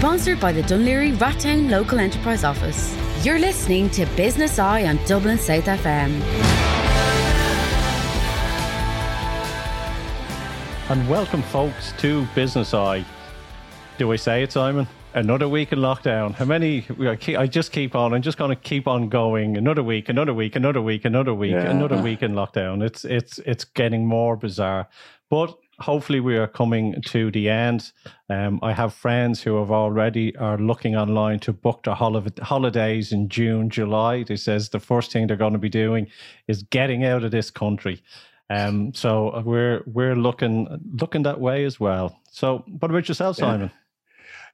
Sponsored by the Dun Laoghaire Rathdown Local Enterprise Office. You're listening to Business Eye on Dublin South FM. And welcome, folks, to Business Eye. Do I say it, Simon? Another week in lockdown. How many? I just keep on. I'm just going to keep on going. Another week, another week, another week, another week, yeah. another week in lockdown. It's it's it's getting more bizarre. But hopefully we are coming to the end. Um, I have friends who have already are looking online to book their holidays in June, July. They says the first thing they're going to be doing is getting out of this country. Um, so we're we're looking looking that way as well. So, what about yourself, Simon?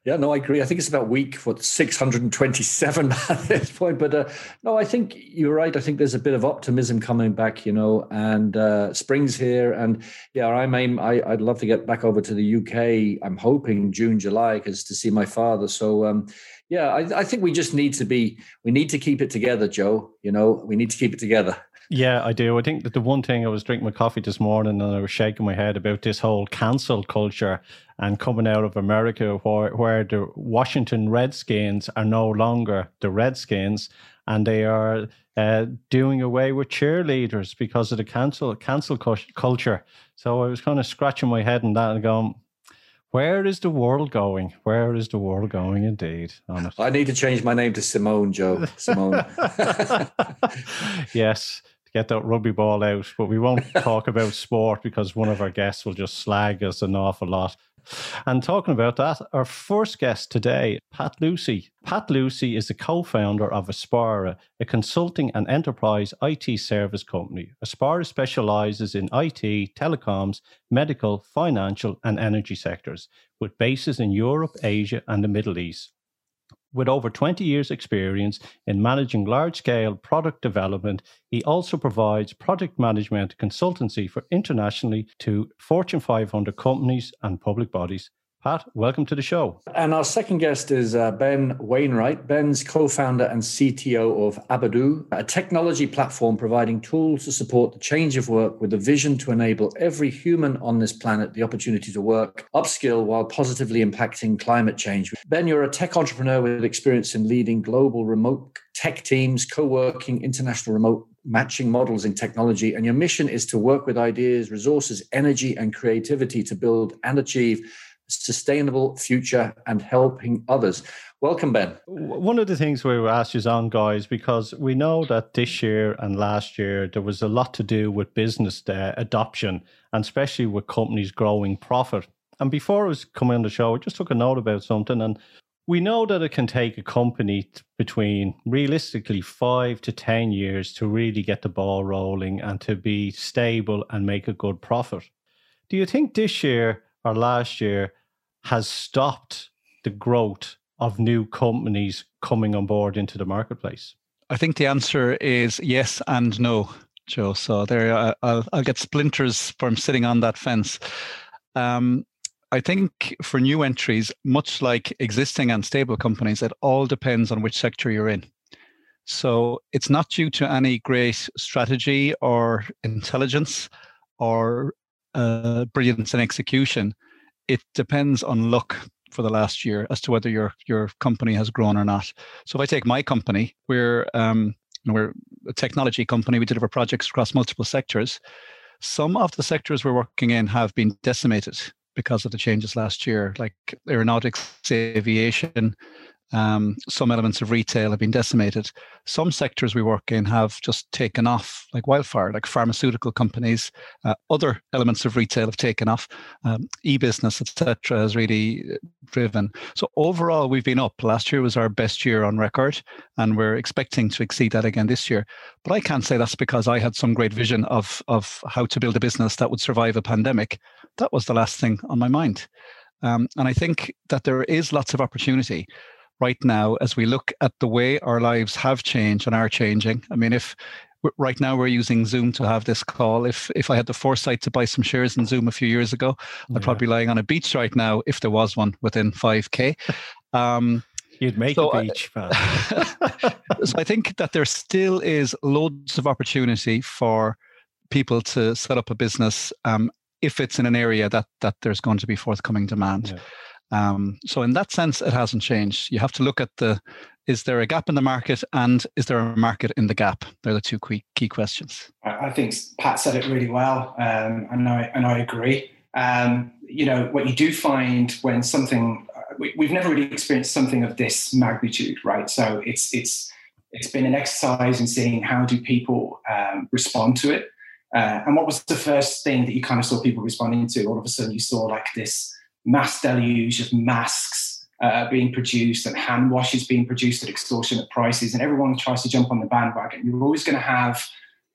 Yeah. No, I agree. I think it's about week what 627 at this point. But uh, no, I think you're right. I think there's a bit of optimism coming back, you know, and uh, spring's here. And yeah, I'm aim. I, would love to get back over to the UK. I'm hoping June, July, because to see my father. So um, yeah, I, I think we just need to be. We need to keep it together, Joe. You know, we need to keep it together. Yeah, I do. I think that the one thing I was drinking my coffee this morning and I was shaking my head about this whole cancel culture and coming out of America where, where the Washington Redskins are no longer the Redskins and they are uh, doing away with cheerleaders because of the cancel cancel culture. So I was kind of scratching my head on that and going, where is the world going? Where is the world going indeed? Honestly. I need to change my name to Simone, Joe. Simone. yes get that rugby ball out. But we won't talk about sport because one of our guests will just slag us an awful lot. And talking about that, our first guest today, Pat Lucy. Pat Lucy is the co founder of Aspira, a consulting and enterprise IT service company. Aspira specializes in IT, telecoms, medical, financial, and energy sectors, with bases in Europe, Asia, and the Middle East. With over 20 years' experience in managing large scale product development, he also provides product management consultancy for internationally to Fortune 500 companies and public bodies. Pat, welcome to the show. And our second guest is uh, Ben Wainwright. Ben's co founder and CTO of Abodoo, a technology platform providing tools to support the change of work with a vision to enable every human on this planet the opportunity to work, upskill while positively impacting climate change. Ben, you're a tech entrepreneur with experience in leading global remote tech teams, co working, international remote matching models in technology. And your mission is to work with ideas, resources, energy, and creativity to build and achieve sustainable future and helping others. Welcome, Ben. One of the things we were asked you on, guys, because we know that this year and last year there was a lot to do with business uh, adoption, and especially with companies growing profit. And before I was coming on the show, I just took a note about something, and we know that it can take a company between realistically five to 10 years to really get the ball rolling and to be stable and make a good profit. Do you think this year or last year has stopped the growth of new companies coming on board into the marketplace? I think the answer is yes and no, Joe. So there, uh, I'll, I'll get splinters from sitting on that fence. Um, I think for new entries, much like existing and stable companies, it all depends on which sector you're in. So it's not due to any great strategy or intelligence or uh, brilliance and execution. It depends on luck for the last year as to whether your your company has grown or not. So if I take my company, we're um, we're a technology company. We deliver projects across multiple sectors. Some of the sectors we're working in have been decimated because of the changes last year, like aeronautics, aviation, um, some elements of retail have been decimated. Some sectors we work in have just taken off like wildfire, like pharmaceutical companies. Uh, other elements of retail have taken off. Um, e-business, etc., has really uh, driven. So overall, we've been up. Last year was our best year on record, and we're expecting to exceed that again this year. But I can't say that's because I had some great vision of of how to build a business that would survive a pandemic. That was the last thing on my mind. Um, and I think that there is lots of opportunity right now as we look at the way our lives have changed and are changing. I mean, if right now we're using Zoom to have this call, if if I had the foresight to buy some shares in Zoom a few years ago, I'd probably be lying on a beach right now if there was one within 5K. Um, You'd make so, a beach. so I think that there still is loads of opportunity for people to set up a business um, if it's in an area that that there's going to be forthcoming demand. Yeah. Um, so in that sense, it hasn't changed. You have to look at the is there a gap in the market and is there a market in the gap? They're the two key, key questions. I think Pat said it really well, um, and I and I agree. Um, you know what you do find when something uh, we, we've never really experienced something of this magnitude, right? So it's it's it's been an exercise in seeing how do people um, respond to it. Uh, and what was the first thing that you kind of saw people responding to? All of a sudden, you saw like this mass deluge of masks uh, being produced and hand washes being produced at extortionate prices, and everyone tries to jump on the bandwagon. You're always going to have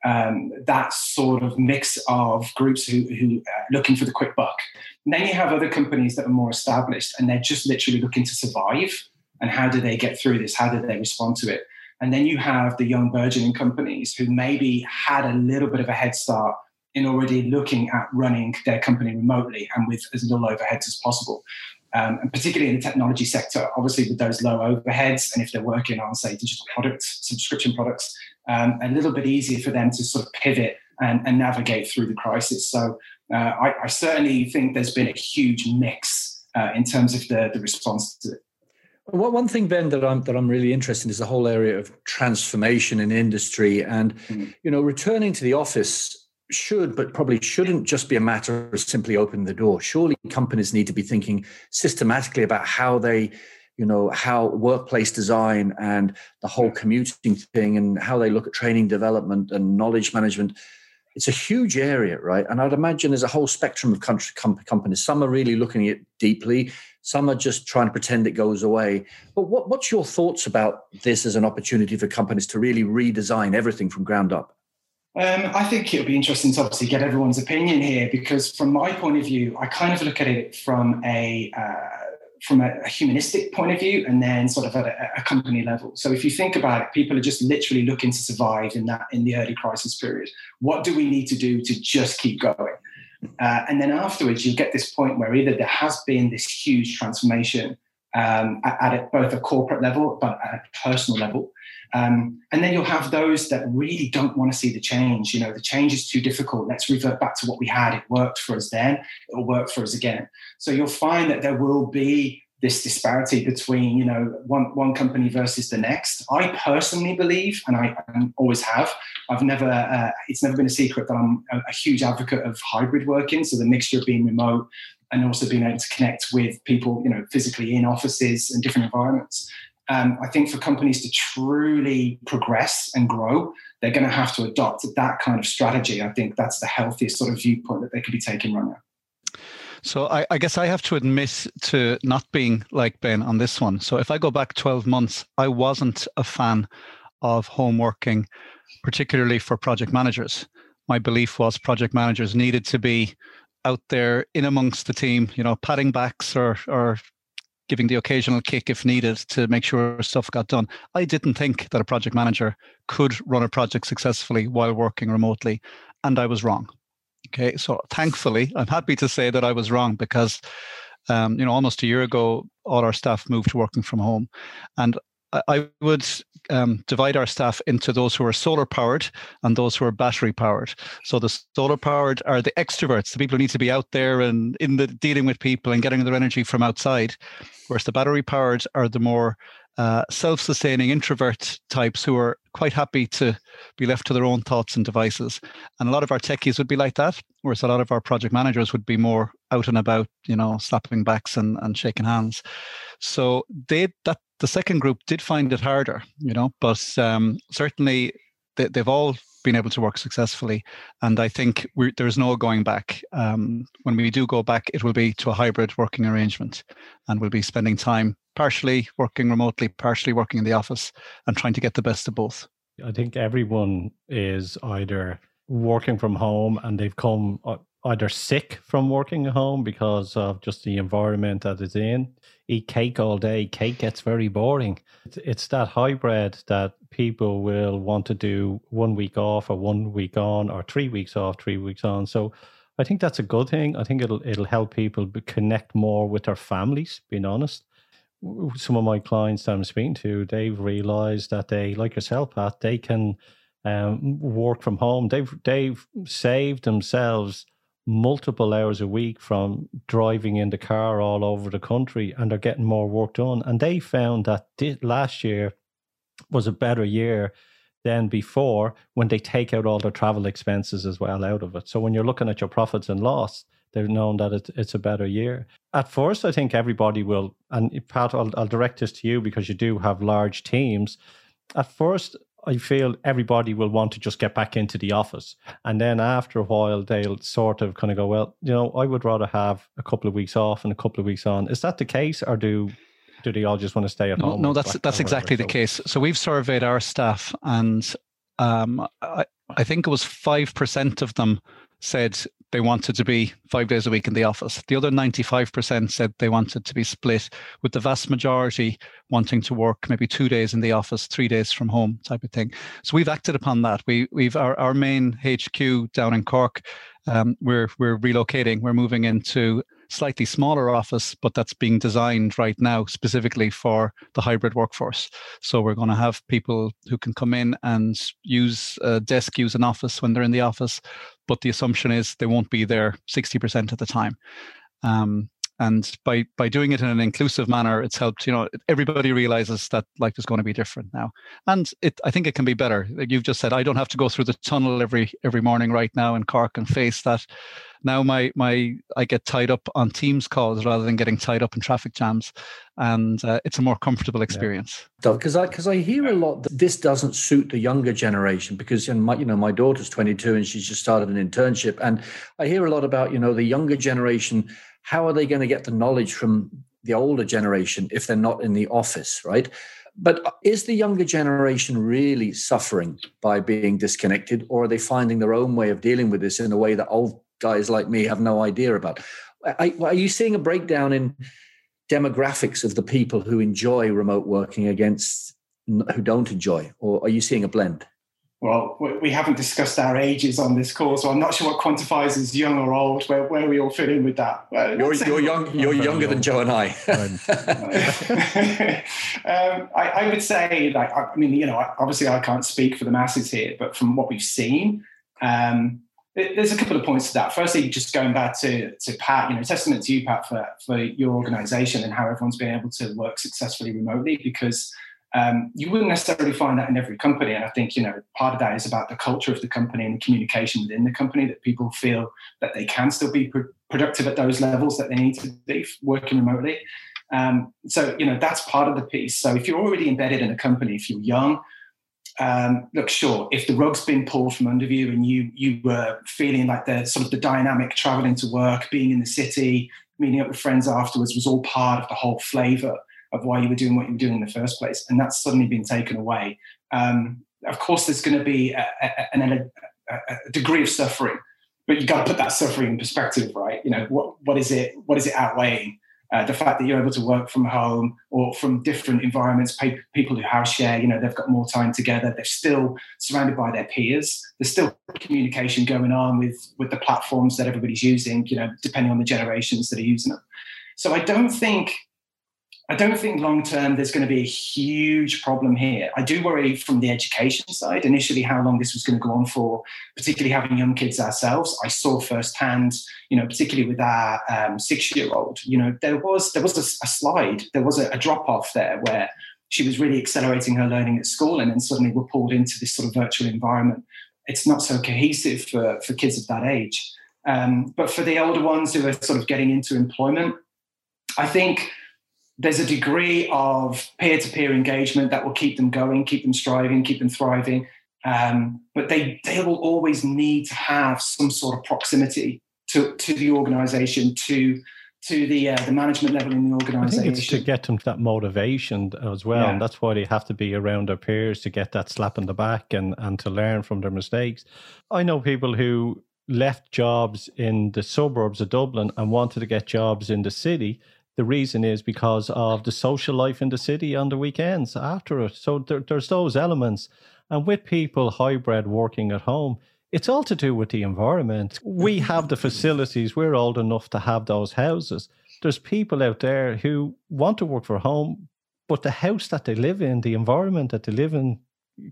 um, that sort of mix of groups who, who are looking for the quick buck. And then you have other companies that are more established and they're just literally looking to survive. And how do they get through this? How do they respond to it? And then you have the young burgeoning companies who maybe had a little bit of a head start in already looking at running their company remotely and with as little overheads as possible. Um, and particularly in the technology sector, obviously with those low overheads, and if they're working on, say, digital products, subscription products, um, a little bit easier for them to sort of pivot and, and navigate through the crisis. So uh, I, I, certainly think there's been a huge mix uh, in terms of the, the response to it. Well, one thing, Ben, that I'm that I'm really interested in is the whole area of transformation in industry, and mm-hmm. you know, returning to the office should, but probably shouldn't just be a matter of simply opening the door. Surely, companies need to be thinking systematically about how they, you know, how workplace design and the whole commuting thing, and how they look at training development and knowledge management it's a huge area, right? And I'd imagine there's a whole spectrum of country companies. Some are really looking at it deeply. Some are just trying to pretend it goes away. But what, what's your thoughts about this as an opportunity for companies to really redesign everything from ground up? Um, I think it'll be interesting to obviously get everyone's opinion here because, from my point of view, I kind of look at it from a uh, from a, humanistic point of view and then sort of at a, a, company level. So if you think about it, people are just literally looking to survive in that in the early crisis period. What do we need to do to just keep going? Uh, and then afterwards, you get this point where either there has been this huge transformation um, at, at both a corporate level, but at a personal level. Um, and then you'll have those that really don't want to see the change. You know, the change is too difficult. Let's revert back to what we had. It worked for us then. It'll work for us again. So you'll find that there will be this disparity between you know one one company versus the next. I personally believe, and I, always have. I've never. Uh, it's never been a secret that I'm a, a huge advocate of hybrid working. So the mixture of being remote and also being able to connect with people, you know, physically in offices and different environments. Um, I think for companies to truly progress and grow, they're going to have to adopt that kind of strategy. I think that's the healthiest sort of viewpoint that they could be taking right now. So I, I, guess I have to admit to not being like Ben on this one. So if I go back 12 months, I wasn't a fan of home working, particularly for project managers. My belief was project managers needed to be out there in amongst the team, you know, patting backs or or giving the occasional kick if needed to make sure stuff got done. I didn't think that a project manager could run a project successfully while working remotely, and I was wrong. Okay, so thankfully, I'm happy to say that I was wrong because, um, you know, almost a year ago, all our staff moved to working from home, and I would um, divide our staff into those who are solar powered and those who are battery powered. So the solar powered are the extroverts, the people who need to be out there and in the dealing with people and getting their energy from outside. Whereas the battery powered are the more uh, self-sustaining introvert types who are quite happy to be left to their own thoughts and devices. And a lot of our techies would be like that, whereas a lot of our project managers would be more out and about, you know, slapping backs and, and shaking hands. So they that the second group did find it harder, you know, but um, certainly they, they've all been able to work successfully. And I think there's no going back. Um, when we do go back, it will be to a hybrid working arrangement, and we'll be spending time partially working remotely, partially working in the office, and trying to get the best of both. I think everyone is either working from home and they've come uh, either sick from working at home because of just the environment that it's in. Eat cake all day. Cake gets very boring. It's, it's that hybrid that people will want to do one week off or one week on or three weeks off, three weeks on. So I think that's a good thing. I think it'll it'll help people connect more with their families. Being honest, some of my clients that I'm speaking to, they've realised that they, like yourself, Pat, they can um, work from home. They've they've saved themselves multiple hours a week from driving in the car all over the country and they're getting more work done. And they found that last year was a better year than before when they take out all their travel expenses as well out of it. So when you're looking at your profits and loss, they've known that it, it's a better year. At first, I think everybody will, and Pat, I'll, I'll direct this to you because you do have large teams. At first, I feel everybody will want to just get back into the office. And then after a while, they'll sort of kind of go, well, you know, I would rather have a couple of weeks off and a couple of weeks on. Is that the case? Or do do they all just want to stay at no, home? No, that's that's exactly the case. So we've surveyed our staff, and um, I, I think it was five percent of them said they wanted to be five days a week in the office. The other 95% said they wanted to be split, with the vast majority wanting to work maybe two days in the office, three days from home type of thing. So we've acted upon that. We, we've our, our main HQ down in Cork. Um, we're we're relocating. We're moving into slightly smaller office, but that's being designed right now specifically for the hybrid workforce. So we're going to have people who can come in and use a desk, use an office when they're in the office, but the assumption is they won't be there 60% of the time. Um, and by by doing it in an inclusive manner it's helped you know everybody realizes that life is going to be different now. And it i think it can be better. You've just said i don't have to go through the tunnel every every morning right now in cork and face that. Now my my i get tied up on teams calls rather than getting tied up in traffic jams. And uh, it's a more comfortable experience. Because i because i hear a lot that this doesn't suit the younger generation because and my you know my daughter's 22 and she's just started an internship. And i hear a lot about you know the younger generation how are they going to get the knowledge from the older generation if they're not in the office, right? But is the younger generation really suffering by being disconnected, or are they finding their own way of dealing with this in a way that old guys like me have no idea about? Are you seeing a breakdown in demographics of the people who enjoy remote working against who don't enjoy, or are you seeing a blend? Well, we haven't discussed our ages on this call, so I'm not sure what quantifies as young or old. Where, where we all fit in with that? you're, you're young. You're younger than Joe and I. um, I, I, would say, like, I mean, you know, obviously, I can't speak for the masses here, but from what we've seen, um, there's a couple of points to that. Firstly, just going back to, to Pat, you know, testament to you, Pat, for, for your organization and how everyone's been able to work successfully remotely because um, you wouldn't necessarily find that in every company. And I think, you know, part of that is about the culture of the company and the communication within the company that people feel that they can still be pr- productive at those levels that they need to be working remotely. Um, so, you know, that's part of the piece. So if you're already embedded in a company, if you're young, um, look, sure, if the rug's been pulled from under you and you you were feeling like the sort of the dynamic traveling to work, being in the city, meeting up with friends afterwards was all part of the whole flavor of why you were doing what you were doing in the first place, and that's suddenly been taken away. Um, of course, there's going to be a, a, a, a degree of suffering, but you got to put that suffering in perspective, right? You know, what what is it? What is it outweighing? Uh, the fact that you're able to work from home or from different environments, people who house share, you know, they've got more time together. They're still surrounded by their peers. There's still communication going on with with the platforms that everybody's using, you know, depending on the generations that are using them. So I don't think I don't think long term there's going to be a huge problem here. I do worry from the education side initially how long this was going to go on for, particularly having young kids ourselves. I saw firsthand, you know, particularly with our um, six year old, you know, there was there was a, a slide, there was a, a drop off there where she was really accelerating her learning at school and then suddenly we're pulled into this sort of virtual environment. It's not so cohesive for, for kids of that age. Um, but for the older ones who are sort of getting into employment, I think there's a degree of peer-to-peer engagement that will keep them going, keep them striving, keep them thriving. Um, but they they will always need to have some sort of proximity to, to the organization, to to the uh, the management level in the. I think it's to get them that motivation as well, yeah. and that's why they have to be around their peers to get that slap in the back and and to learn from their mistakes. I know people who left jobs in the suburbs of Dublin and wanted to get jobs in the city the reason is because of the social life in the city on the weekends after it. So there, there's those elements. And with people hybrid working at home, it's all to do with the environment. We have the facilities, we're old enough to have those houses. There's people out there who want to work from home, but the house that they live in, the environment that they live in,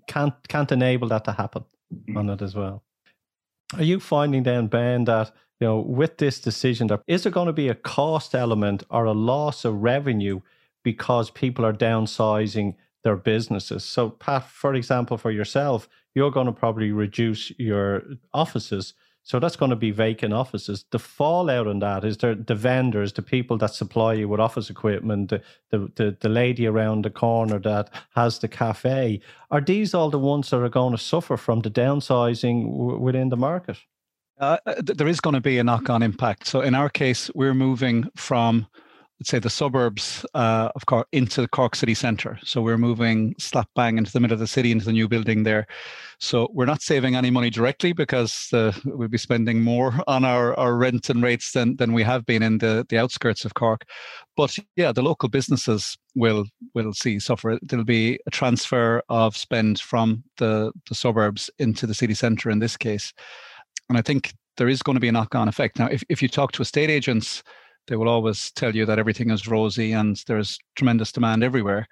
can't can't enable that to happen mm. on it as well. Are you finding then, Ben, that you know with this decision, that is there going to be a cost element or a loss of revenue because people are downsizing their businesses? So, Pat, for example, for yourself, you're going to probably reduce your offices so that's going to be vacant offices. The fallout on that is there the vendors, the people that supply you with office equipment, the, the, the, the lady around the corner that has the cafe. Are these all the ones that are going to suffer from the downsizing w- within the market? Uh, uh there is going to be a knock on impact. So in our case, we're moving from let's say the suburbs uh, of Cork into the Cork city centre. So we're moving slap bang into the middle of the city into the new building there. So we're not saving any money directly because uh, we'll be spending more on our, our rent and rates than, than we have been in the, the outskirts of Cork. But yeah, the local businesses will will see suffer. There'll be a transfer of spend from the, the suburbs into the city centre in this case. And I think there is going to be a knock-on effect. Now, if, if you talk to estate agents, they will always tell you that everything is rosy and there's tremendous demand everywhere.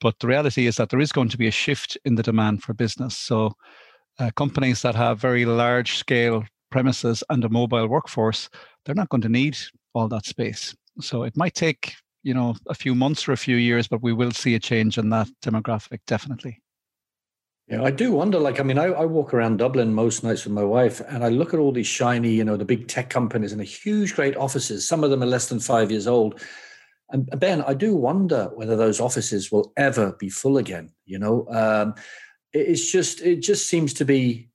But the reality is that there is going to be a shift in the demand for business. So, uh, companies that have very large scale premises and a mobile workforce, they're not going to need all that space. So, it might take you know a few months or a few years, but we will see a change in that demographic definitely. Yeah, I do wonder. Like, I mean, I, I, walk around Dublin most nights with my wife, and I look at all these shiny, you know, the big tech companies and the huge, great offices. Some of them are less than five years old. And Ben, I do wonder whether those offices will ever be full again. You know, um, it, it's just, it just seems to be,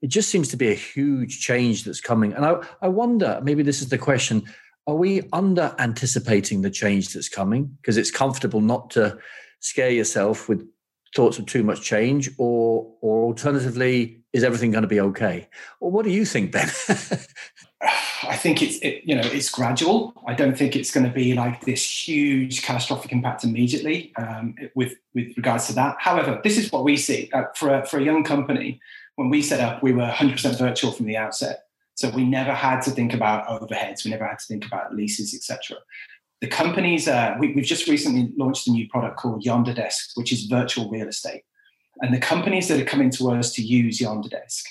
it just seems to be a huge change that's coming. And I, I wonder, maybe this is the question: Are we under anticipating the change that's coming because it's comfortable not to scare yourself with thoughts of too much change, or or alternatively, is everything going to be okay? Well, what do you think, Ben? I think it's it, you know it's gradual. I don't think it's going to be like this huge catastrophic impact immediately um, with with regards to that. However, this is what we see uh, for a, for a young company. When we set up, we were 100% virtual from the outset, so we never had to think about overheads. We never had to think about leases, etc the companies, uh, we, have just recently launched a new product called Yonder Desk, which is virtual real estate. And the companies that are coming to us to use Yonder Desk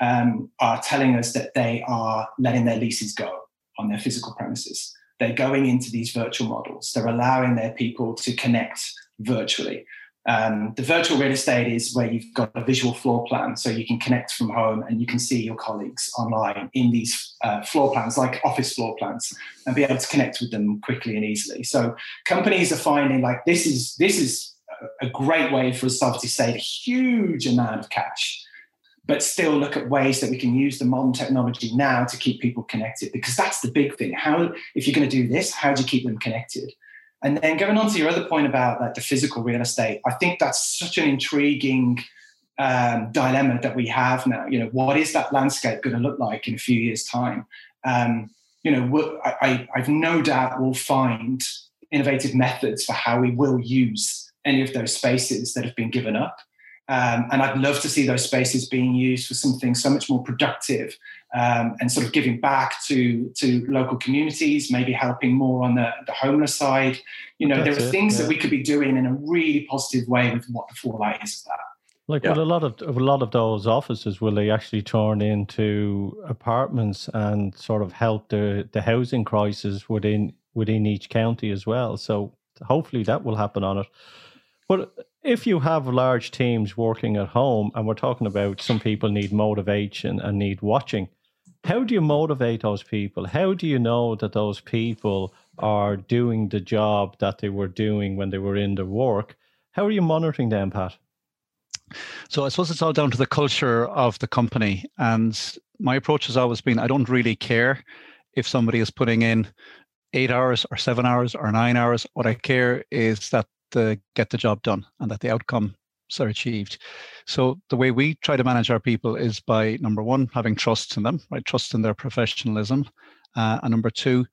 um, are telling us that they are letting their leases go on their physical premises. They're going into these virtual models. They're allowing their people to connect virtually. Um, the virtual real estate is where you've got a visual floor plan, so you can connect from home and you can see your colleagues online in these uh, floor plans, like office floor plans, and be able to connect with them quickly and easily. So companies are finding like this is this is a great way for us to save a huge amount of cash, but still look at ways that we can use the modern technology now to keep people connected. Because that's the big thing. How if you're going to do this, how do you keep them connected? And then going on to your other point about like the physical real estate, I think that's such an intriguing um, dilemma that we have now. You know, what is that landscape going to look like in a few years' time? Um, you know, I, I've no doubt we'll find innovative methods for how we will use any of those spaces that have been given up. Um, and I'd love to see those spaces being used for something so much more productive um, and sort of giving back to to local communities, maybe helping more on the, the homeless side. You know, That's there are it, things yeah. that we could be doing in a really positive way with what the fallout is of that. Like yeah. with a lot of a lot of those offices, will they actually turn into apartments and sort of help the the housing crisis within within each county as well? So hopefully that will happen on it. But if you have large teams working at home, and we're talking about some people need motivation and need watching, how do you motivate those people? How do you know that those people are doing the job that they were doing when they were in the work? How are you monitoring them, Pat? So I suppose it's all down to the culture of the company. And my approach has always been I don't really care if somebody is putting in eight hours or seven hours or nine hours. What I care is that they get the job done and that the outcome are achieved. So the way we try to manage our people is by number one, having trust in them, right? Trust in their professionalism. Uh, and number two,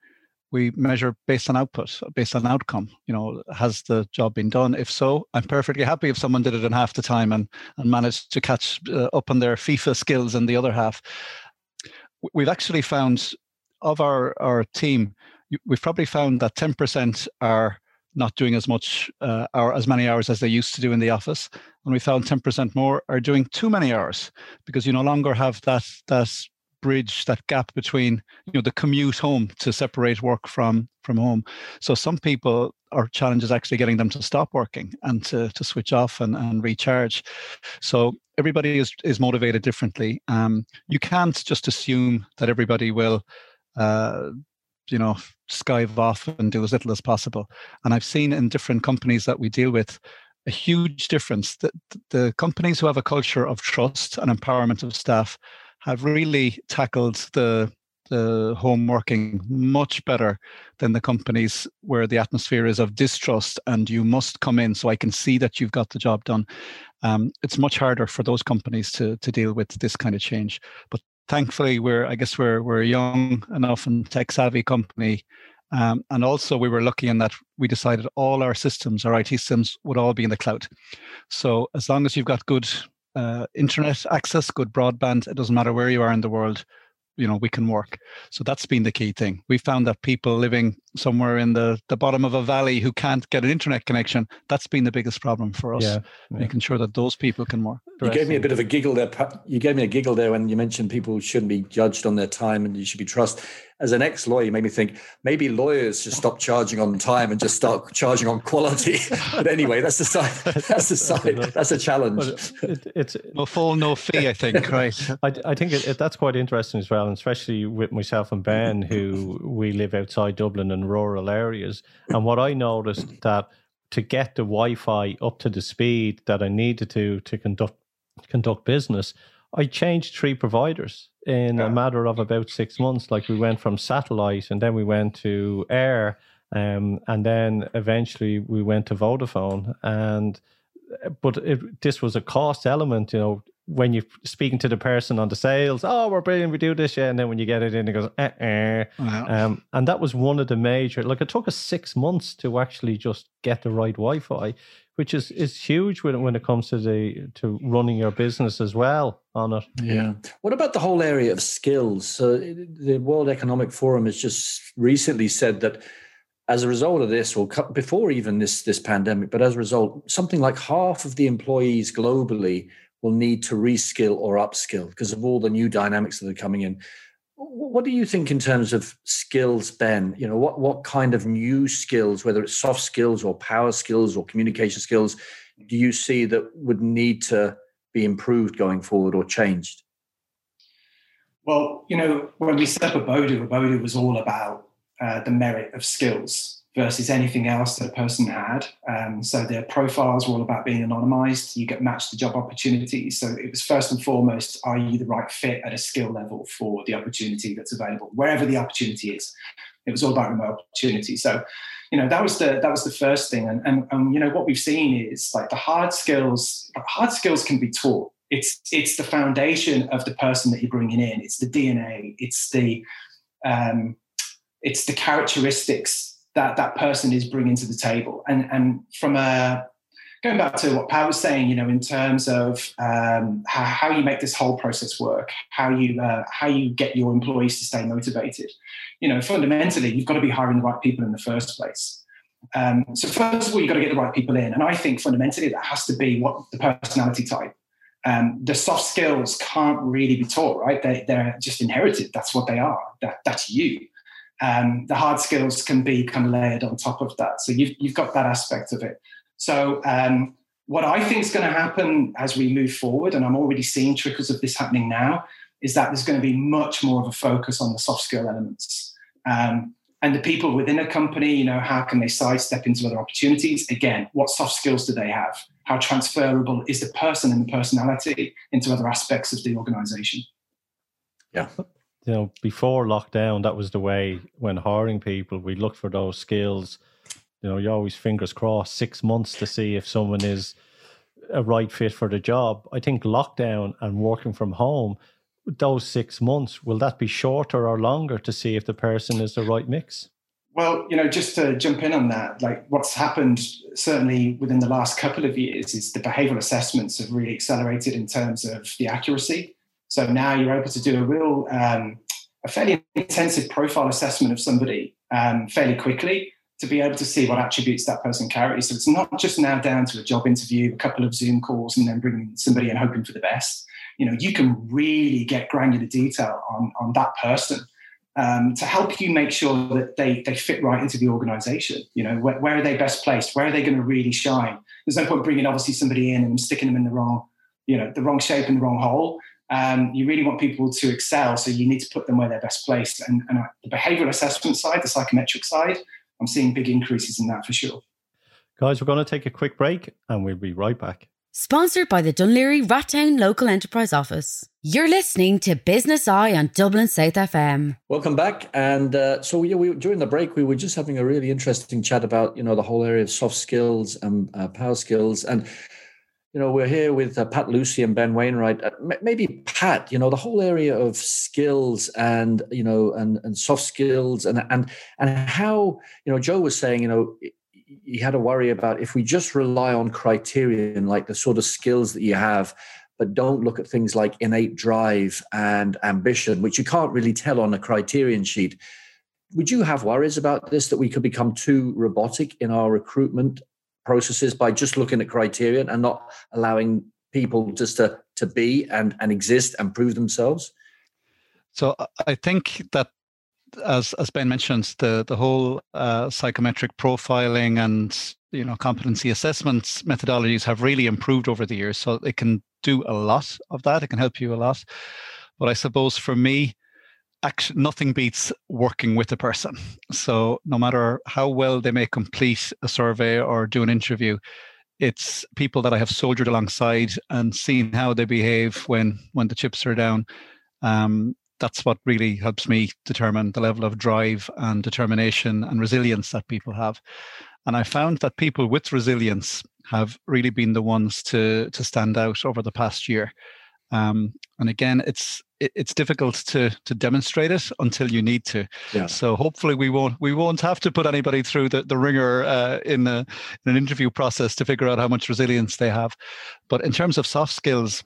we measure based on output, based on outcome. You know, has the job been done? If so, I'm perfectly happy if someone did it in half the time and, and managed to catch uh, up on their FIFA skills in the other half. We've actually found of our, our team, we've probably found that 10% are not doing as much uh, or as many hours as they used to do in the office, and we found 10% more are doing too many hours because you no longer have that that bridge that gap between you know the commute home to separate work from from home. So some people our challenge is actually getting them to stop working and to, to switch off and, and recharge. So everybody is is motivated differently. Um, you can't just assume that everybody will uh, you know skive off and do as little as possible and i've seen in different companies that we deal with a huge difference that the companies who have a culture of trust and empowerment of staff have really tackled the the home working much better than the companies where the atmosphere is of distrust and you must come in so I can see that you've got the job done. Um, it's much harder for those companies to to deal with this kind of change. But thankfully, we're I guess we're we're a young enough and tech savvy company. Um, and also, we were lucky in that we decided all our systems, our IT systems, would all be in the cloud. So, as long as you've got good uh, internet access, good broadband. It doesn't matter where you are in the world, you know, we can work. So that's been the key thing. We found that people living somewhere in the, the bottom of a valley who can't get an internet connection, that's been the biggest problem for us, yeah, yeah. making sure that those people can work. You gave me a bit of a giggle there. You gave me a giggle there when you mentioned people shouldn't be judged on their time and you should be trusted as an ex-lawyer, you made me think maybe lawyers should stop charging on time and just start charging on quality. but anyway, that's the side. That's the side. That's a challenge. It, it's no full, no fee. I think. Right. I, I think it, it, that's quite interesting as well, and especially with myself and Ben, who we live outside Dublin in rural areas, and what I noticed that to get the Wi-Fi up to the speed that I needed to to conduct conduct business, I changed three providers in yeah. a matter of about six months. Like we went from satellite and then we went to air, um, and then eventually we went to Vodafone. And but it, this was a cost element, you know. When you're speaking to the person on the sales, oh, we're brilliant, we do this, yeah, and then when you get it in, it goes, eh, eh. Wow. Um, and that was one of the major. Like it took us six months to actually just get the right Wi-Fi which is is huge when when it comes to the to running your business as well on it. Yeah. What about the whole area of skills? So the World Economic Forum has just recently said that as a result of this, or before even this this pandemic, but as a result, something like half of the employees globally will need to reskill or upskill because of all the new dynamics that are coming in. What do you think in terms of skills, Ben? You know, what what kind of new skills, whether it's soft skills or power skills or communication skills, do you see that would need to be improved going forward or changed? Well, you know, when we set up Abodoo, Abodoo was all about uh, the merit of skills versus anything else that a person had. Um, so their profiles were all about being anonymized. You get matched to job opportunities. So it was first and foremost, are you the right fit at a skill level for the opportunity that's available, wherever the opportunity is? It was all about remote opportunity. So, you know, that was the that was the first thing. And and, and you know what we've seen is like the hard skills. Hard skills can be taught. It's it's the foundation of the person that you're bringing in. It's the DNA. It's the um, it's the characteristics that that person is bringing to the table. And and from a going back to what Pat was saying, you know, in terms of um, how, how, you make this whole process work, how you uh, how you get your employees to stay motivated. You know, fundamentally, you've got to be hiring the right people in the first place. Um, so first of all, you've got to get the right people in, and I think fundamentally that has to be what the personality type. Um, the soft skills can't really be taught, right? They, they're just inherited. That's what they are. That, that's you um, the hard skills can be kind of layered on top of that. So you've, you've got that aspect of it. So um, what I think is going to happen as we move forward, and I'm already seeing trickles of this happening now, is that there's going to be much more of a focus on the soft skill elements. Um, and the people within a company, you know, how can they sidestep into other opportunities? Again, what soft skills do they have? How transferable is the person and the personality into other aspects of the organization? Yeah you know, before lockdown, that was the way when hiring people, we look for those skills. You know, you always fingers crossed six months to see if someone is a right fit for the job. I think lockdown and working from home, those six months, will that be shorter or longer to see if the person is the right mix? Well, you know, just to jump in on that, like what's happened certainly within the last couple of years is the behavioral assessments have really accelerated in terms of the accuracy so now you're able to do a real, um, a fairly intensive profile assessment of somebody um, fairly quickly. to be able to see what attributes that person carries. So it's not just now down to a job interview, a couple of Zoom calls, and then bringing somebody and hoping for the best. You know, you can really get granular detail on, on that person um, to help you make sure that they, they fit right into the organization. You know, where, where are they best placed? Where are they going to really shine? There's no point bringing obviously somebody in and sticking them in the wrong, you know, the wrong shape and the wrong hole. Um, you really want people to excel, so you need to put them where they're best placed. And, and the behavioral assessment side, the psychometric side, I'm seeing big increases in that for sure. Guys, we're going to take a quick break and we'll be right back. Sponsored by the Dunleary Laoghaire Rathdown Local Enterprise Office. You're listening to Business Eye on Dublin South FM. Welcome back. And uh, so we, we, during the break, we were just having a really interesting chat about you know the whole area of soft skills and uh, power skills. And you know we're here with uh, Pat Lucy and Ben Wainwright. Uh, maybe Pat, you know the whole area of skills and you know and and soft skills and and and how you know Joe was saying you know he had a worry about if we just rely on criterion like the sort of skills that you have but don't look at things like innate drive and ambition which you can't really tell on a criterion sheet would you have worries about this that we could become too robotic in our recruitment processes by just looking at criterion and not allowing people just to to be and and exist and prove themselves so i think that as as Ben mentions the the whole uh, psychometric profiling and you know competency assessments methodologies have really improved over the years. So it can do a lot of that. It can help you a lot. But I suppose for me, actually, nothing beats working with a person. So no matter how well they may complete a survey or do an interview, it's people that I have soldiered alongside and seen how they behave when when the chips are down. Um, that's what really helps me determine the level of drive and determination and resilience that people have. And I found that people with resilience have really been the ones to to stand out over the past year. Um, and again, it's it, it's difficult to to demonstrate it until you need to. Yeah. So hopefully we won't we won't have to put anybody through the the ringer uh, in, a, in an interview process to figure out how much resilience they have. But in terms of soft skills,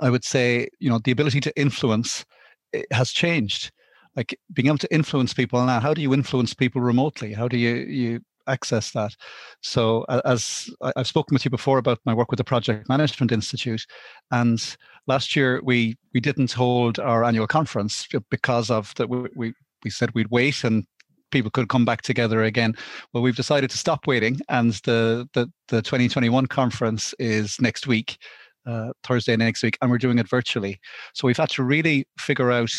I would say you know the ability to influence it has changed like being able to influence people now how do you influence people remotely how do you you access that so as i've spoken with you before about my work with the project management institute and last year we we didn't hold our annual conference because of that we, we we said we'd wait and people could come back together again. Well, we've decided to stop waiting, and the the, the 2021 conference is next week uh, Thursday next week, and we're doing it virtually. So we've had to really figure out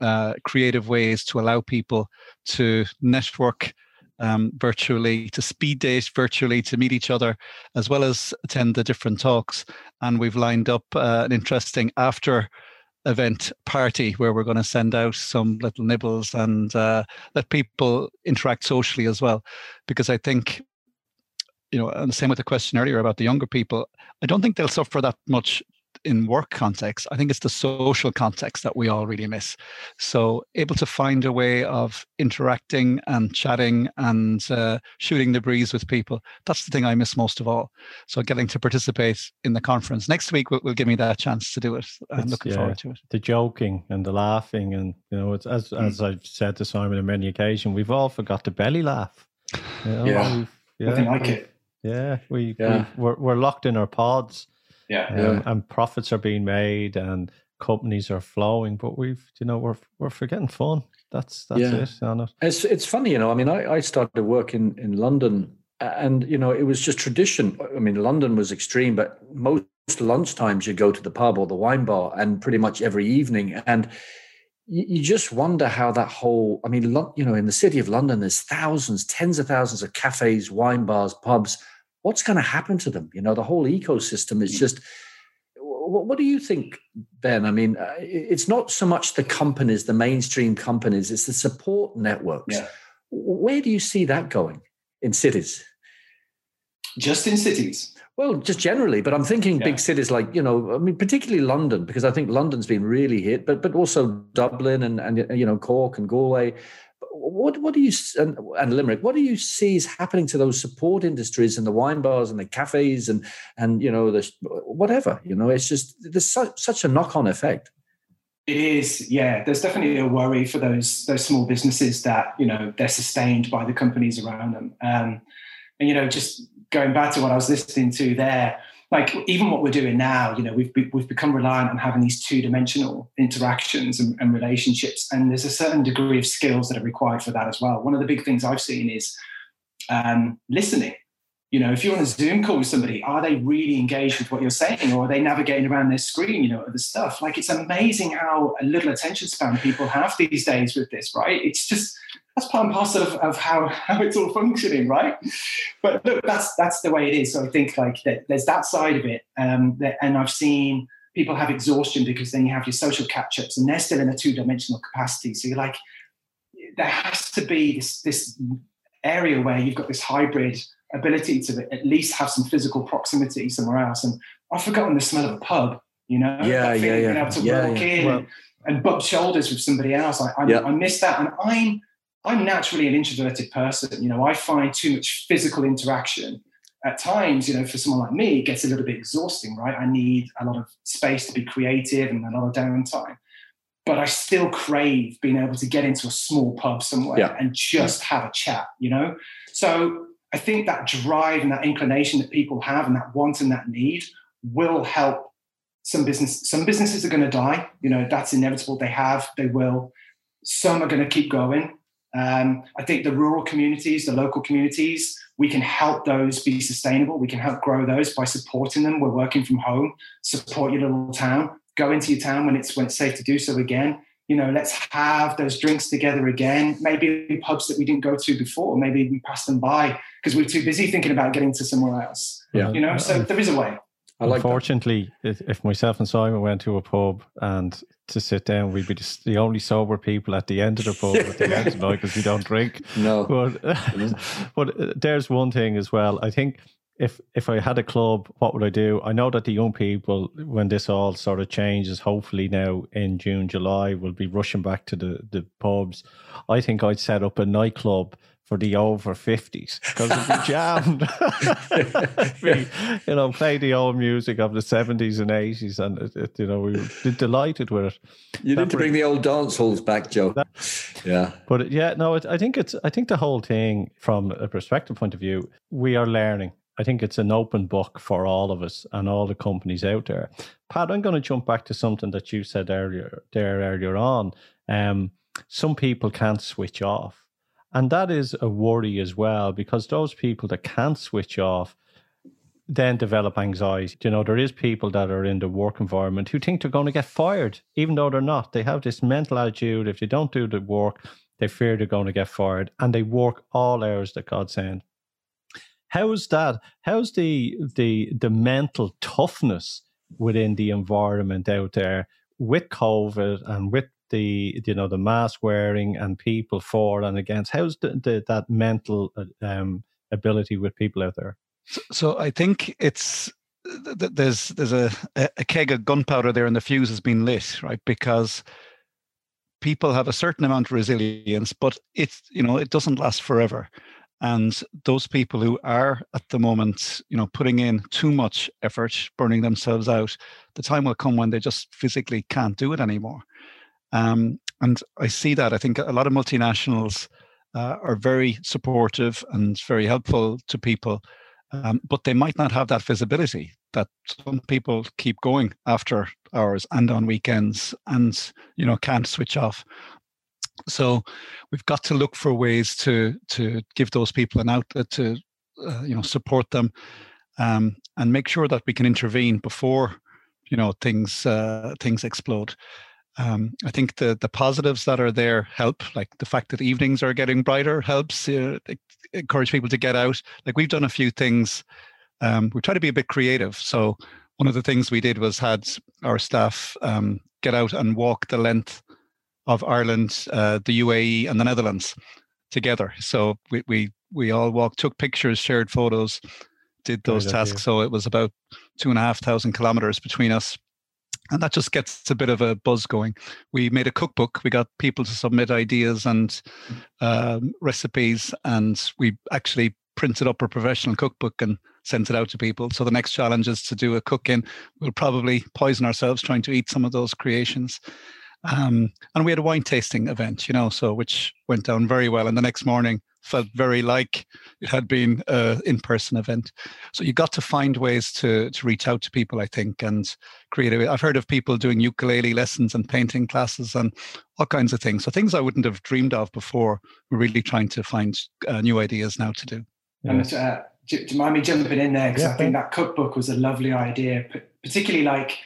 uh, creative ways to allow people to network um, virtually, to speed date virtually, to meet each other, as well as attend the different talks. And we've lined up uh, an interesting after event party where we're going to send out some little nibbles and uh, let people interact socially as well. Because I think you know, and the same with the question earlier about the younger people, I don't think they'll suffer that much in work context. I think it's the social context that we all really miss. So, able to find a way of interacting and chatting and uh, shooting the breeze with people, that's the thing I miss most of all. So, getting to participate in the conference next week will, will give me that chance to do it. I'm it's, looking yeah, forward to it. The joking and the laughing, and, you know, it's as, mm. as I've said to Simon on many occasions, we've all forgot the belly laugh. You know, yeah. yeah. Nothing like it. Yeah, we, yeah. we we're, we're locked in our pods. Yeah, um, yeah, and profits are being made and companies are flowing, but we've you know we're we're forgetting fun. That's that's yeah. it on it. It's it's funny, you know. I mean, I, I started work in in London, and you know, it was just tradition. I mean, London was extreme, but most lunchtimes you go to the pub or the wine bar, and pretty much every evening, and you just wonder how that whole i mean you know in the city of london there's thousands tens of thousands of cafes wine bars pubs what's going to happen to them? You know, the whole ecosystem is mm. just. What, do you think, Ben? I mean, uh, it's not so much the companies, the mainstream companies; it's the support networks. Yeah. Where do you see that going in cities? Just in cities. Well, just generally, but I'm thinking yeah. big cities like you know, I mean, particularly London, because I think London's been really hit, but but also Dublin and and you know Cork and Galway what what do you and, and Limerick? What do you see is happening to those support industries and the wine bars and the cafes and and you know the whatever you know? It's just there's such, such a knock on effect. It is, yeah. There's definitely a worry for those those small businesses that you know they're sustained by the companies around them. Um, and you know, just going back to what I was listening to there, like even what we're doing now, you know, we've we've become reliant on having these two dimensional interactions and, and relationships, and there's a certain degree of skills that are required for that as well. One of the big things I've seen is um, listening you know, if you're on a Zoom call with somebody, are they really engaged with what you're saying or are they navigating around their screen, you know, other stuff? Like it's amazing how a little attention span people have these days with this, right? It's just that's part and parcel of, of how, how it's all functioning, right? But look, that's that's the way it is. So I think like that, there's that side of it. Um, that, and I've seen people have exhaustion because then you have your social catch-ups and they're still in a two-dimensional capacity. So you're like, there has to be this this area where you've got this hybrid ability to at least have some physical proximity somewhere else. And I've forgotten the smell of a pub, you know? Yeah, yeah, yeah. Being able to yeah, walk yeah. in Well- and, and bump shoulders with somebody else. I, I, Yeah. I miss that. And I'm, I'm naturally an introverted person. You know, I find too much physical interaction at times, you know, for someone like me, it gets a little bit exhausting, right? I need a lot of space to be creative and a lot of downtime. But I still crave being able to get into a small pub somewhere Yeah. and just have a chat, you know? So I think that drive and that inclination that people have and that want and that need will help some business. Some businesses are going to die. You know, that's inevitable. They have, they will. Some are going to keep going. Um, I think the rural communities, the local communities, we can help those be sustainable. We can help grow those by supporting them. We're working from home. Support your little town. Go into your town when it's when it's safe to do so again. You know, let's have those drinks together again. Maybe pubs that we didn't go to before. Maybe we passed them by because we're too busy thinking about getting to somewhere else. Yeah. You know, so there is a way. I like. Unfortunately, if, if myself and Simon went to a pub and to sit down, we'd be just the only sober people at the end of the pub at the end of the night because we don't drink. No. But, but uh, there's one thing as well. I think if if I had a club, what would I do? I know that the young people, when this all sort of changes, hopefully now in June, July, will be rushing back to the, the pubs. I think I'd set up a nightclub for the over 50s because it'd be jammed. You know, play the old music of the 70s and 80s, and it, it, you know, we were delighted with it. You need to bring the old dance halls back, Joe. Yeah. But yeah, no, it, I think it's. I think the whole thing, from a perspective point of view, we are learning. I think it's an open book for all of us and all the companies out there. Pat, I'm going to jump back to something that you said earlier there earlier on. Um, some people can't switch off, and that is a worry as well because those people that can't switch off then develop anxiety. You know, there is people that are in the work environment who think they're going to get fired, even though they're not. They have this mental attitude. If they don't do the work, they fear they're going to get fired, and they work all hours that God sent. How's that? How's the the the mental toughness within the environment out there with COVID and with the you know the mask wearing and people for and against? How's the, the that mental uh, um, ability with people out there? So, so I think it's th- th- there's there's a a keg of gunpowder there and the fuse has been lit, right? Because people have a certain amount of resilience, but it's you know it doesn't last forever. And those people who are at the moment, you know, putting in too much effort, burning themselves out, the time will come when they just physically can't do it anymore. Um, and I see that. I think a lot of multinationals uh, are very supportive and very helpful to people um, but they might not have that visibility that some people keep going after hours and on weekends and you know can't switch off so we've got to look for ways to to give those people an outlet to uh, you know support them um, and make sure that we can intervene before you know things uh, things explode um, I think the the positives that are there help, like the fact that evenings are getting brighter helps uh, encourage people to get out. Like we've done a few things. Um, we try to be a bit creative. So one of the things we did was had our staff um, get out and walk the length of Ireland, uh, the UAE, and the Netherlands together. So we we we all walked, took pictures, shared photos, did those tasks. So it was about two and a half thousand kilometers between us and that just gets a bit of a buzz going. We made a cookbook. We got people to submit ideas and um, recipes, and we actually printed up a professional cookbook and sent it out to people. So the next challenge is to do a cook in. We'll probably poison ourselves trying to eat some of those creations. Um, and we had a wine tasting event, you know, so which went down very well. And the next morning felt very like it had been an in-person event. So you got to find ways to to reach out to people, I think, and create. A, I've heard of people doing ukulele lessons and painting classes and all kinds of things. So things I wouldn't have dreamed of before. We're really trying to find uh, new ideas now to do. And uh, do, do you mind me jumping in there? Because yeah, I think that cookbook was a lovely idea, particularly like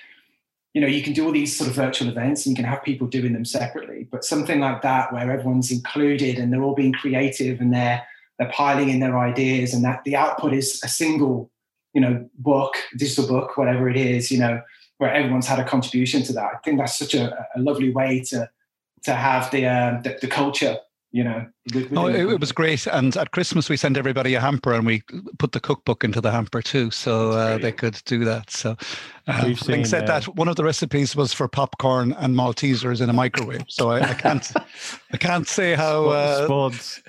you know you can do all these sort of virtual events and you can have people doing them separately but something like that where everyone's included and they're all being creative and they're they're piling in their ideas and that the output is a single you know book digital book whatever it is you know where everyone's had a contribution to that. I think that's such a, a lovely way to to have the, uh, the, the culture you know. no, it, it, was great. And at Christmas, we sent everybody a hamper, and we put the cookbook into the hamper too, so uh, they could do that. So, uh, having said uh, that, one of the recipes was for popcorn and Maltesers in a microwave. So I, I can't, I can't say how uh, spuds,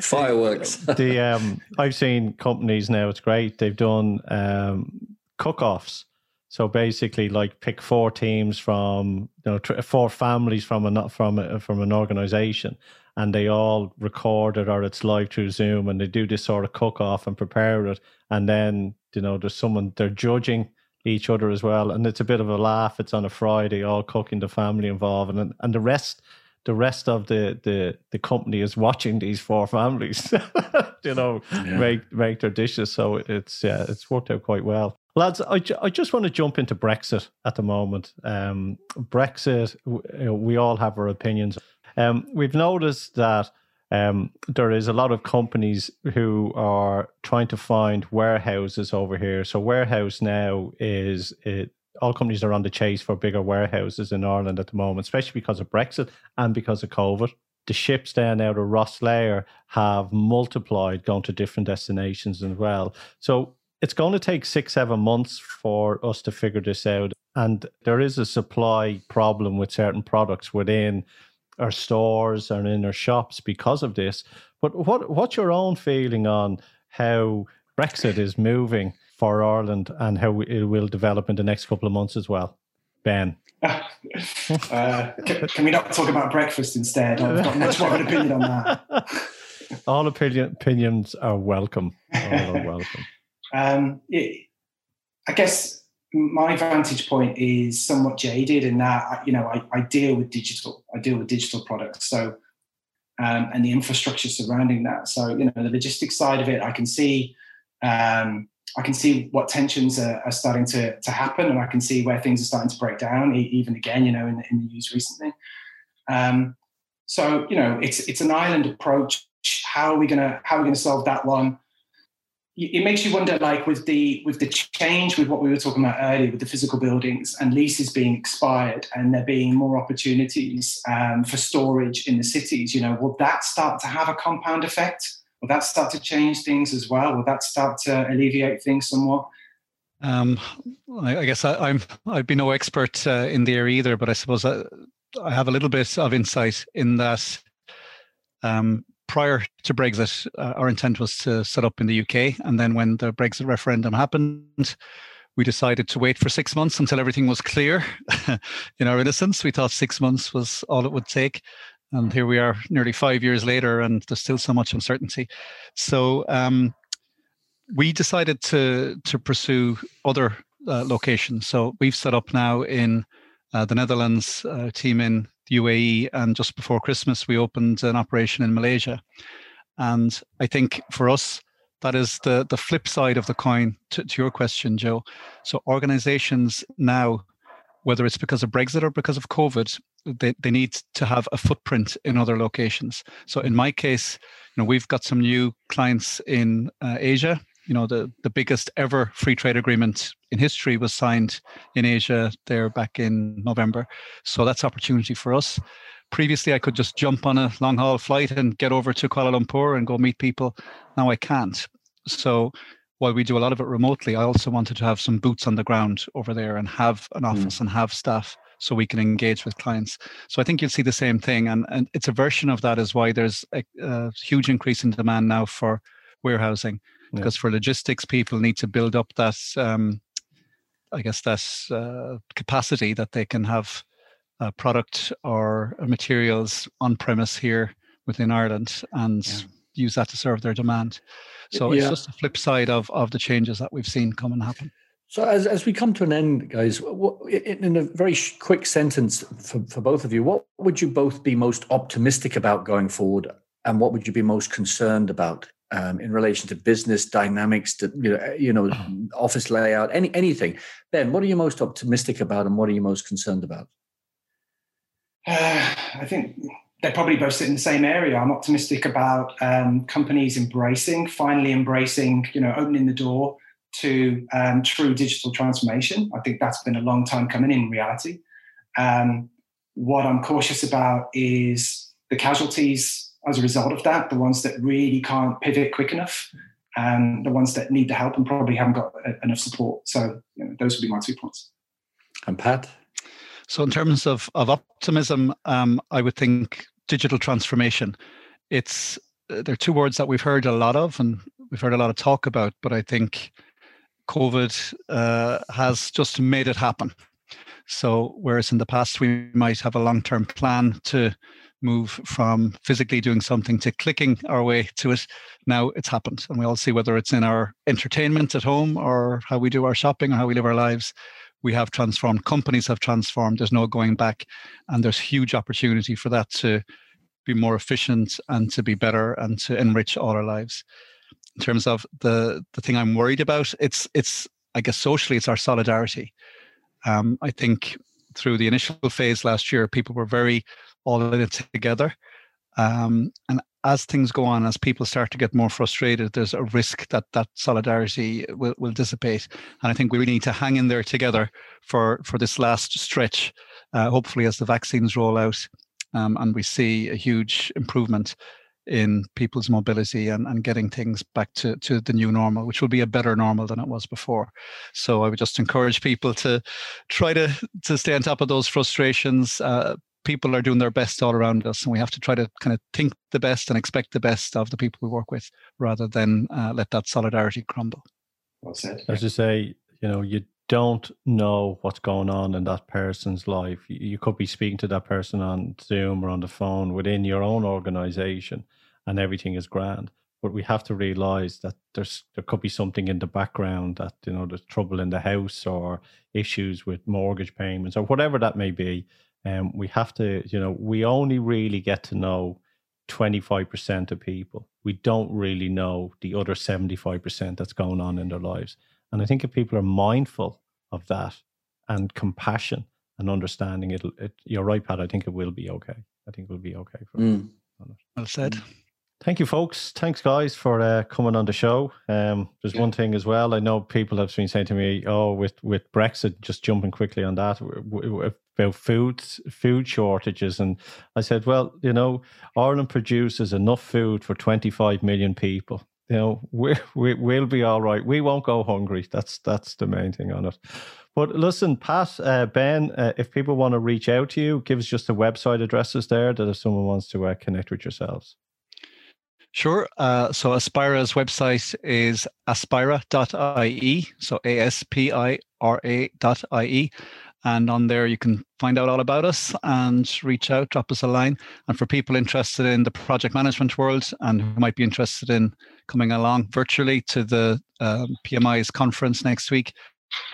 fireworks. the um, I've seen companies now. It's great. They've done um, cook-offs so basically, like pick four teams from you know four families from a from a, from an organization, and they all record it or it's live through Zoom, and they do this sort of cook off and prepare it, and then you know there's someone they're judging each other as well, and it's a bit of a laugh. It's on a Friday, all cooking, the family involved, and and the rest the rest of the the the company is watching these four families you know yeah. make make their dishes so it's yeah it's worked out quite well lads i, I just want to jump into brexit at the moment um brexit we all have our opinions um we've noticed that um, there is a lot of companies who are trying to find warehouses over here. So warehouse now is it, all companies are on the chase for bigger warehouses in Ireland at the moment, especially because of Brexit and because of COVID. The ships down out of Rosslare have multiplied, gone to different destinations as well. So it's going to take six, seven months for us to figure this out. And there is a supply problem with certain products within our stores and in our shops because of this. But what what's your own feeling on how Brexit is moving for Ireland and how it will develop in the next couple of months as well. Ben. uh, can, can, we not talk about breakfast instead? I've got much more of an opinion on that. All opinion, opinions are welcome. All are welcome. Um, it, I guess my vantage point is somewhat jaded in that you know I, I deal with digital. I deal with digital products, so um, and the infrastructure surrounding that. So you know the logistics side of it, I can see um, I can see what tensions are, are, starting to, to happen, and I can see where things are starting to break down, even again, you know, in the, in the news recently. Um, so, you know, it's it's an island approach. How are we gonna how are we gonna solve that one? It makes you wonder, like with the with the change with what we were talking about earlier, with the physical buildings and leases being expired, and there being more opportunities um, for storage in the cities. You know, will that start to have a compound effect? Will that start to change things as well? Will that start to alleviate things somewhat? Um, I, I, guess I, am I'd be no expert uh, in the area either, but I suppose I, I, have a little bit of insight in that. Um, prior to Brexit, uh, our intent was to set up in the UK, and then when the Brexit referendum happened, we decided to wait for six months until everything was clear. in our innocence, we thought six months was all it would take and here we are nearly five years later and there's still so much uncertainty so um, we decided to to pursue other uh, locations so we've set up now in uh, the netherlands uh, team in the uae and just before christmas we opened an operation in malaysia and i think for us that is the the flip side of the coin to, to your question joe so organizations now whether it's because of Brexit or because of COVID, they, they need to have a footprint in other locations. So in my case, you know, we've got some new clients in uh, Asia. You know, the, the biggest ever free trade agreement in history was signed in Asia there back in November. So that's opportunity for us. Previously, I could just jump on a long haul flight and get over to Kuala Lumpur and go meet people. Now I can't. So while we do a lot of it remotely, I also wanted to have some boots on the ground over there and have an mm. office mm. and have staff so we can engage with clients. So I think you'll see the same thing, and and it's a version of that is why there's a, a huge increase in demand now for warehousing yeah. because for logistics, people need to build up that, um, I guess, that uh, capacity that they can have a product or materials on premise here within Ireland and yeah. use that to serve their demand. So yeah. it's just the flip side of of the changes that we've seen come and happen. So as, as we come to an end, guys, what, in a very quick sentence for, for both of you, what would you both be most optimistic about going forward, and what would you be most concerned about um, in relation to business dynamics, to you know, you know, office layout, any anything? Ben, what are you most optimistic about, and what are you most concerned about? Uh, I think they're probably both sit in the same area. I'm optimistic about um, companies embracing, finally embracing, you know, opening the door to um, true digital transformation. I think that's been a long time coming in reality. Um, what I'm cautious about is the casualties as a result of that, the ones that really can't pivot quick enough, and the ones that need the help and probably haven't got enough support. So you know, those would be my two points. And Pat? So, in terms of, of optimism, um, I would think digital transformation. It's uh, there are two words that we've heard a lot of and we've heard a lot of talk about, but I think COVID uh, has just made it happen. So, whereas in the past we might have a long term plan to move from physically doing something to clicking our way to it, now it's happened. And we all see whether it's in our entertainment at home or how we do our shopping or how we live our lives. We have transformed, companies have transformed, there's no going back. And there's huge opportunity for that to be more efficient and to be better and to enrich all our lives in terms of the the thing I'm worried about. It's it's I guess socially it's our solidarity. Um, I think through the initial phase last year, people were very all in it together. Um, and as things go on, as people start to get more frustrated, there's a risk that that solidarity will, will dissipate. And I think we really need to hang in there together for, for this last stretch, uh, hopefully, as the vaccines roll out um, and we see a huge improvement in people's mobility and, and getting things back to, to the new normal, which will be a better normal than it was before. So I would just encourage people to try to, to stay on top of those frustrations. Uh, people are doing their best all around us, and we have to try to kind of think the best and expect the best of the people we work with rather than uh, let that solidarity crumble. Well said. As you say, you know, you don't know what's going on in that person's life. You could be speaking to that person on Zoom or on the phone within your own organization and everything is grand. But we have to realize that there's there could be something in the background that, you know, there's trouble in the house or issues with mortgage payments or whatever that may be. And um, we have to, you know, we only really get to know 25% of people. We don't really know the other 75% that's going on in their lives. And I think if people are mindful of that and compassion and understanding, it'll, it, you're right, Pat. I think it will be okay. I think it will be okay. For mm. Well said. Thank you, folks. Thanks, guys, for uh, coming on the show. Um, there's yeah. one thing as well. I know people have been saying to me, "Oh, with with Brexit, just jumping quickly on that about food food shortages." And I said, "Well, you know, Ireland produces enough food for 25 million people you know, we, we, we'll be all right. We won't go hungry. That's that's the main thing on it. But listen, Pat, uh, Ben, uh, if people want to reach out to you, give us just the website addresses there that if someone wants to uh, connect with yourselves. Sure. Uh, so Aspira's website is aspira.ie. So A S P I R A dot I-E. And on there, you can find out all about us and reach out, drop us a line. And for people interested in the project management world and who might be interested in coming along virtually to the um, PMI's conference next week,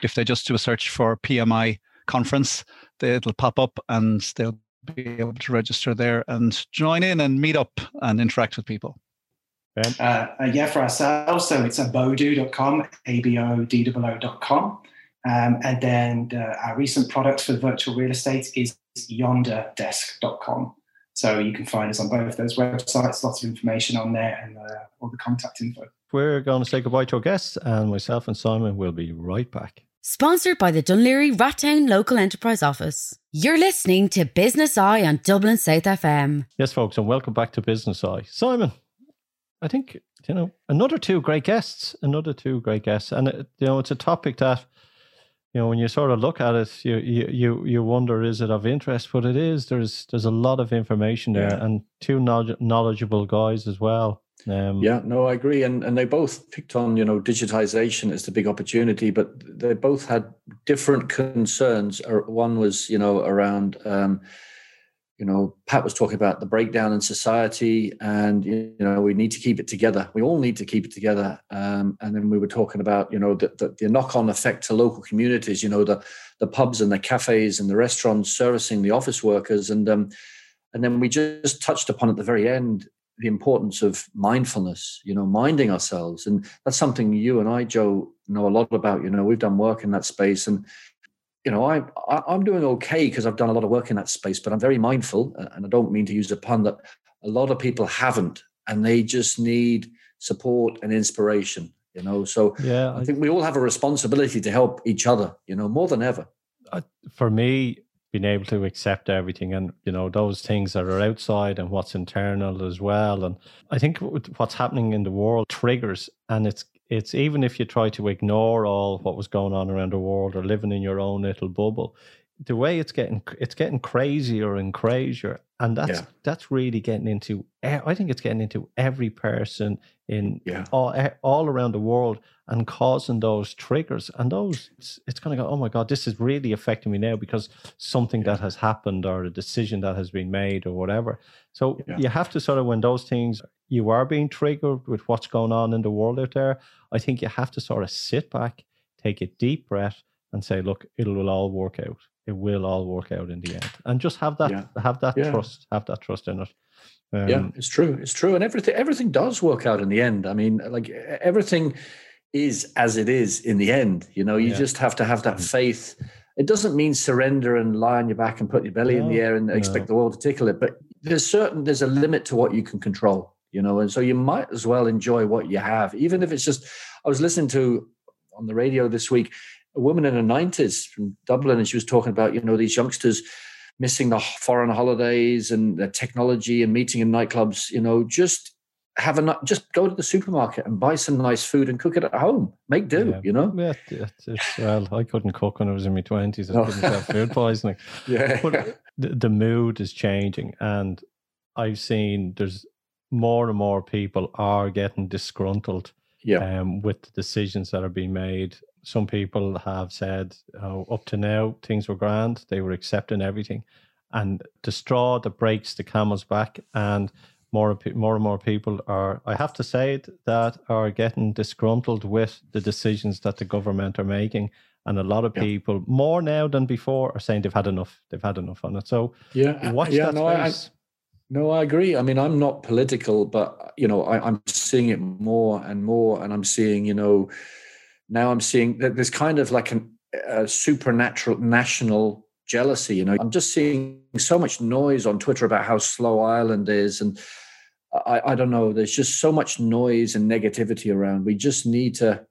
if they just do a search for PMI conference, it'll pop up and they'll be able to register there and join in and meet up and interact with people. Uh, uh, yeah, for ourselves. So it's abodoo.com, A-B-O-D-O-O.com. Um, and then our recent product for virtual real estate is yonderdesk.com. So you can find us on both those websites, lots of information on there and uh, all the contact info. We're going to say goodbye to our guests, and myself and Simon will be right back. Sponsored by the Dún Laoghaire Rathdown Local Enterprise Office. You're listening to Business Eye on Dublin South FM. Yes, folks, and welcome back to Business Eye. Simon, I think, you know, another two great guests, another two great guests. And, uh, you know, it's a topic that you know, when you sort of look at it, you you you you wonder is it of interest? But it is. There's there's a lot of information there, yeah. and two knowledgeable guys as well. Um, yeah, no, I agree, and and they both picked on you know digitization as the big opportunity, but they both had different concerns. One was you know around. Um, you know, Pat was talking about the breakdown in society, and you know, we need to keep it together. We all need to keep it together. Um, and then we were talking about, you know, the, the, the knock-on effect to local communities. You know, the the pubs and the cafes and the restaurants servicing the office workers, and um, and then we just touched upon at the very end the importance of mindfulness. You know, minding ourselves, and that's something you and I, Joe, know a lot about. You know, we've done work in that space, and you know, I, I am doing okay because I've done a lot of work in that space, but I'm very mindful, uh, and I don't mean to use a pun that a lot of people haven't, and they just need support and inspiration. You know, so yeah, I, I think we all have a responsibility to help each other. You know, more than ever. for me, being able to accept everything and you know those things that are outside and what's internal as well and i think what's happening in the world triggers and it's it's even if you try to ignore all what was going on around the world or living in your own little bubble the way it's getting it's getting crazier and crazier and that's yeah. that's really getting into i think it's getting into every person in yeah. all, all around the world and causing those triggers and those it's, it's going to go oh my god this is really affecting me now because something yeah. that has happened or a decision that has been made or whatever so you have to sort of when those things you are being triggered with what's going on in the world out there i think you have to sort of sit back take a deep breath and say look it will all work out it will all work out in the end and just have that yeah. have that yeah. trust have that trust in it um, yeah it's true it's true and everything everything does work out in the end i mean like everything is as it is in the end you know you yeah. just have to have that mm-hmm. faith it doesn't mean surrender and lie on your back and put your belly no, in the air and no. expect the world to tickle it but there's certain there's a limit to what you can control you know and so you might as well enjoy what you have even if it's just i was listening to on the radio this week a woman in her 90s from Dublin, and she was talking about, you know, these youngsters missing the foreign holidays and the technology and meeting in nightclubs, you know, just have a just go to the supermarket and buy some nice food and cook it at home. Make do, yeah. you know. Yeah, it's, it's, well, I couldn't cook when I was in my twenties. I no. couldn't have food poisoning. yeah, but the, the mood is changing, and I've seen there's more and more people are getting disgruntled. Yeah. Um, with the decisions that are being made some people have said oh, up to now things were grand, they were accepting everything, and the straw that breaks the camel's back, and more more and more people are, I have to say it, that are getting disgruntled with the decisions that the government are making. And a lot of yeah. people, more now than before, are saying they've had enough. They've had enough on it. So yeah, uh, watch yeah, that no, space. I, no, I agree. I mean, I'm not political, but you know, I, I'm seeing it more and more, and I'm seeing, you know, now I'm seeing that there's kind of like an, a supernatural national jealousy. You know, I'm just seeing so much noise on Twitter about how slow Ireland is, and I, I don't know. There's just so much noise and negativity around. We just need to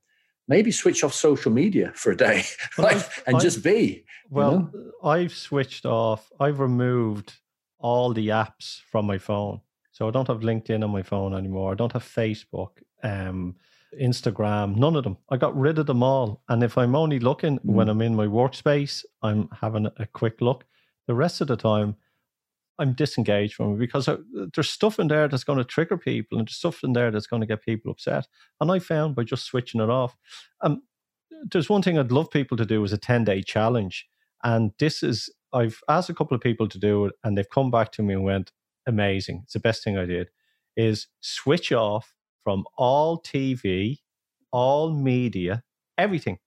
maybe switch off social media for a day right? and I've, just be. Well, you know? I've switched off. I've removed all the apps from my phone. So I don't have LinkedIn on my phone anymore. I don't have Facebook. Um, Instagram, none of them. I got rid of them all. And if I'm only looking mm. when I'm in my workspace, I'm having a quick look. The rest of the time, I'm disengaged from it because there's stuff in there that's going to trigger people and there's stuff in there that's going to get people upset. And I found by just switching it off, um, there's one thing I'd love people to do is a 10 day challenge. And this is, I've asked a couple of people to do it and they've come back to me and went, amazing. It's the best thing I did is switch off from all TV, all media, everything,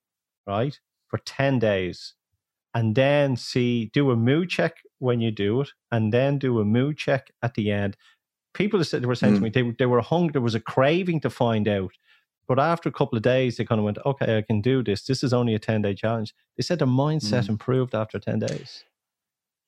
right, for 10 days. And then see, do a mood check when you do it, and then do a mood check at the end. People said, they were saying mm. to me, they, they were hungry, there was a craving to find out. But after a couple of days, they kind of went, okay, I can do this. This is only a 10 day challenge. They said their mindset mm. improved after 10 days.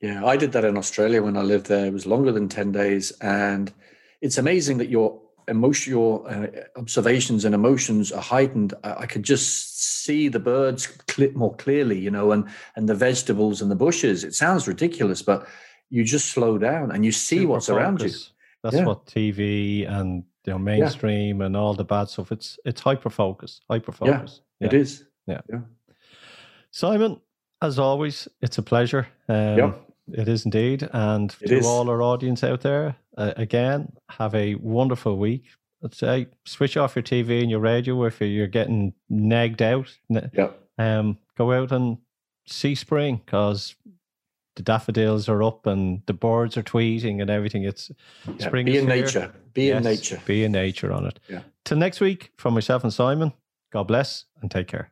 Yeah, I did that in Australia when I lived there. It was longer than 10 days. And it's amazing that you're emotional uh, observations and emotions are heightened, I, I could just see the birds cl- more clearly, you know, and and the vegetables and the bushes. It sounds ridiculous, but you just slow down and you see Super what's focus. around you. That's yeah. what TV and you know mainstream yeah. and all the bad stuff. It's it's hyper focus, hyper focus. Yeah, it is. Yeah. yeah. Simon, as always, it's a pleasure. Um. It is indeed. And It to is. all our audience out there, uh, again, have a wonderful week. Let's say switch off your TV and your radio if you're getting nagged out. Yep. Um, go out and see spring because the daffodils are up and the birds are tweeting and everything. It's Yeah, spring. Be in here. nature. Be in nature. Be in nature on it. Yeah. Till next week, from myself and Simon, God bless and take care.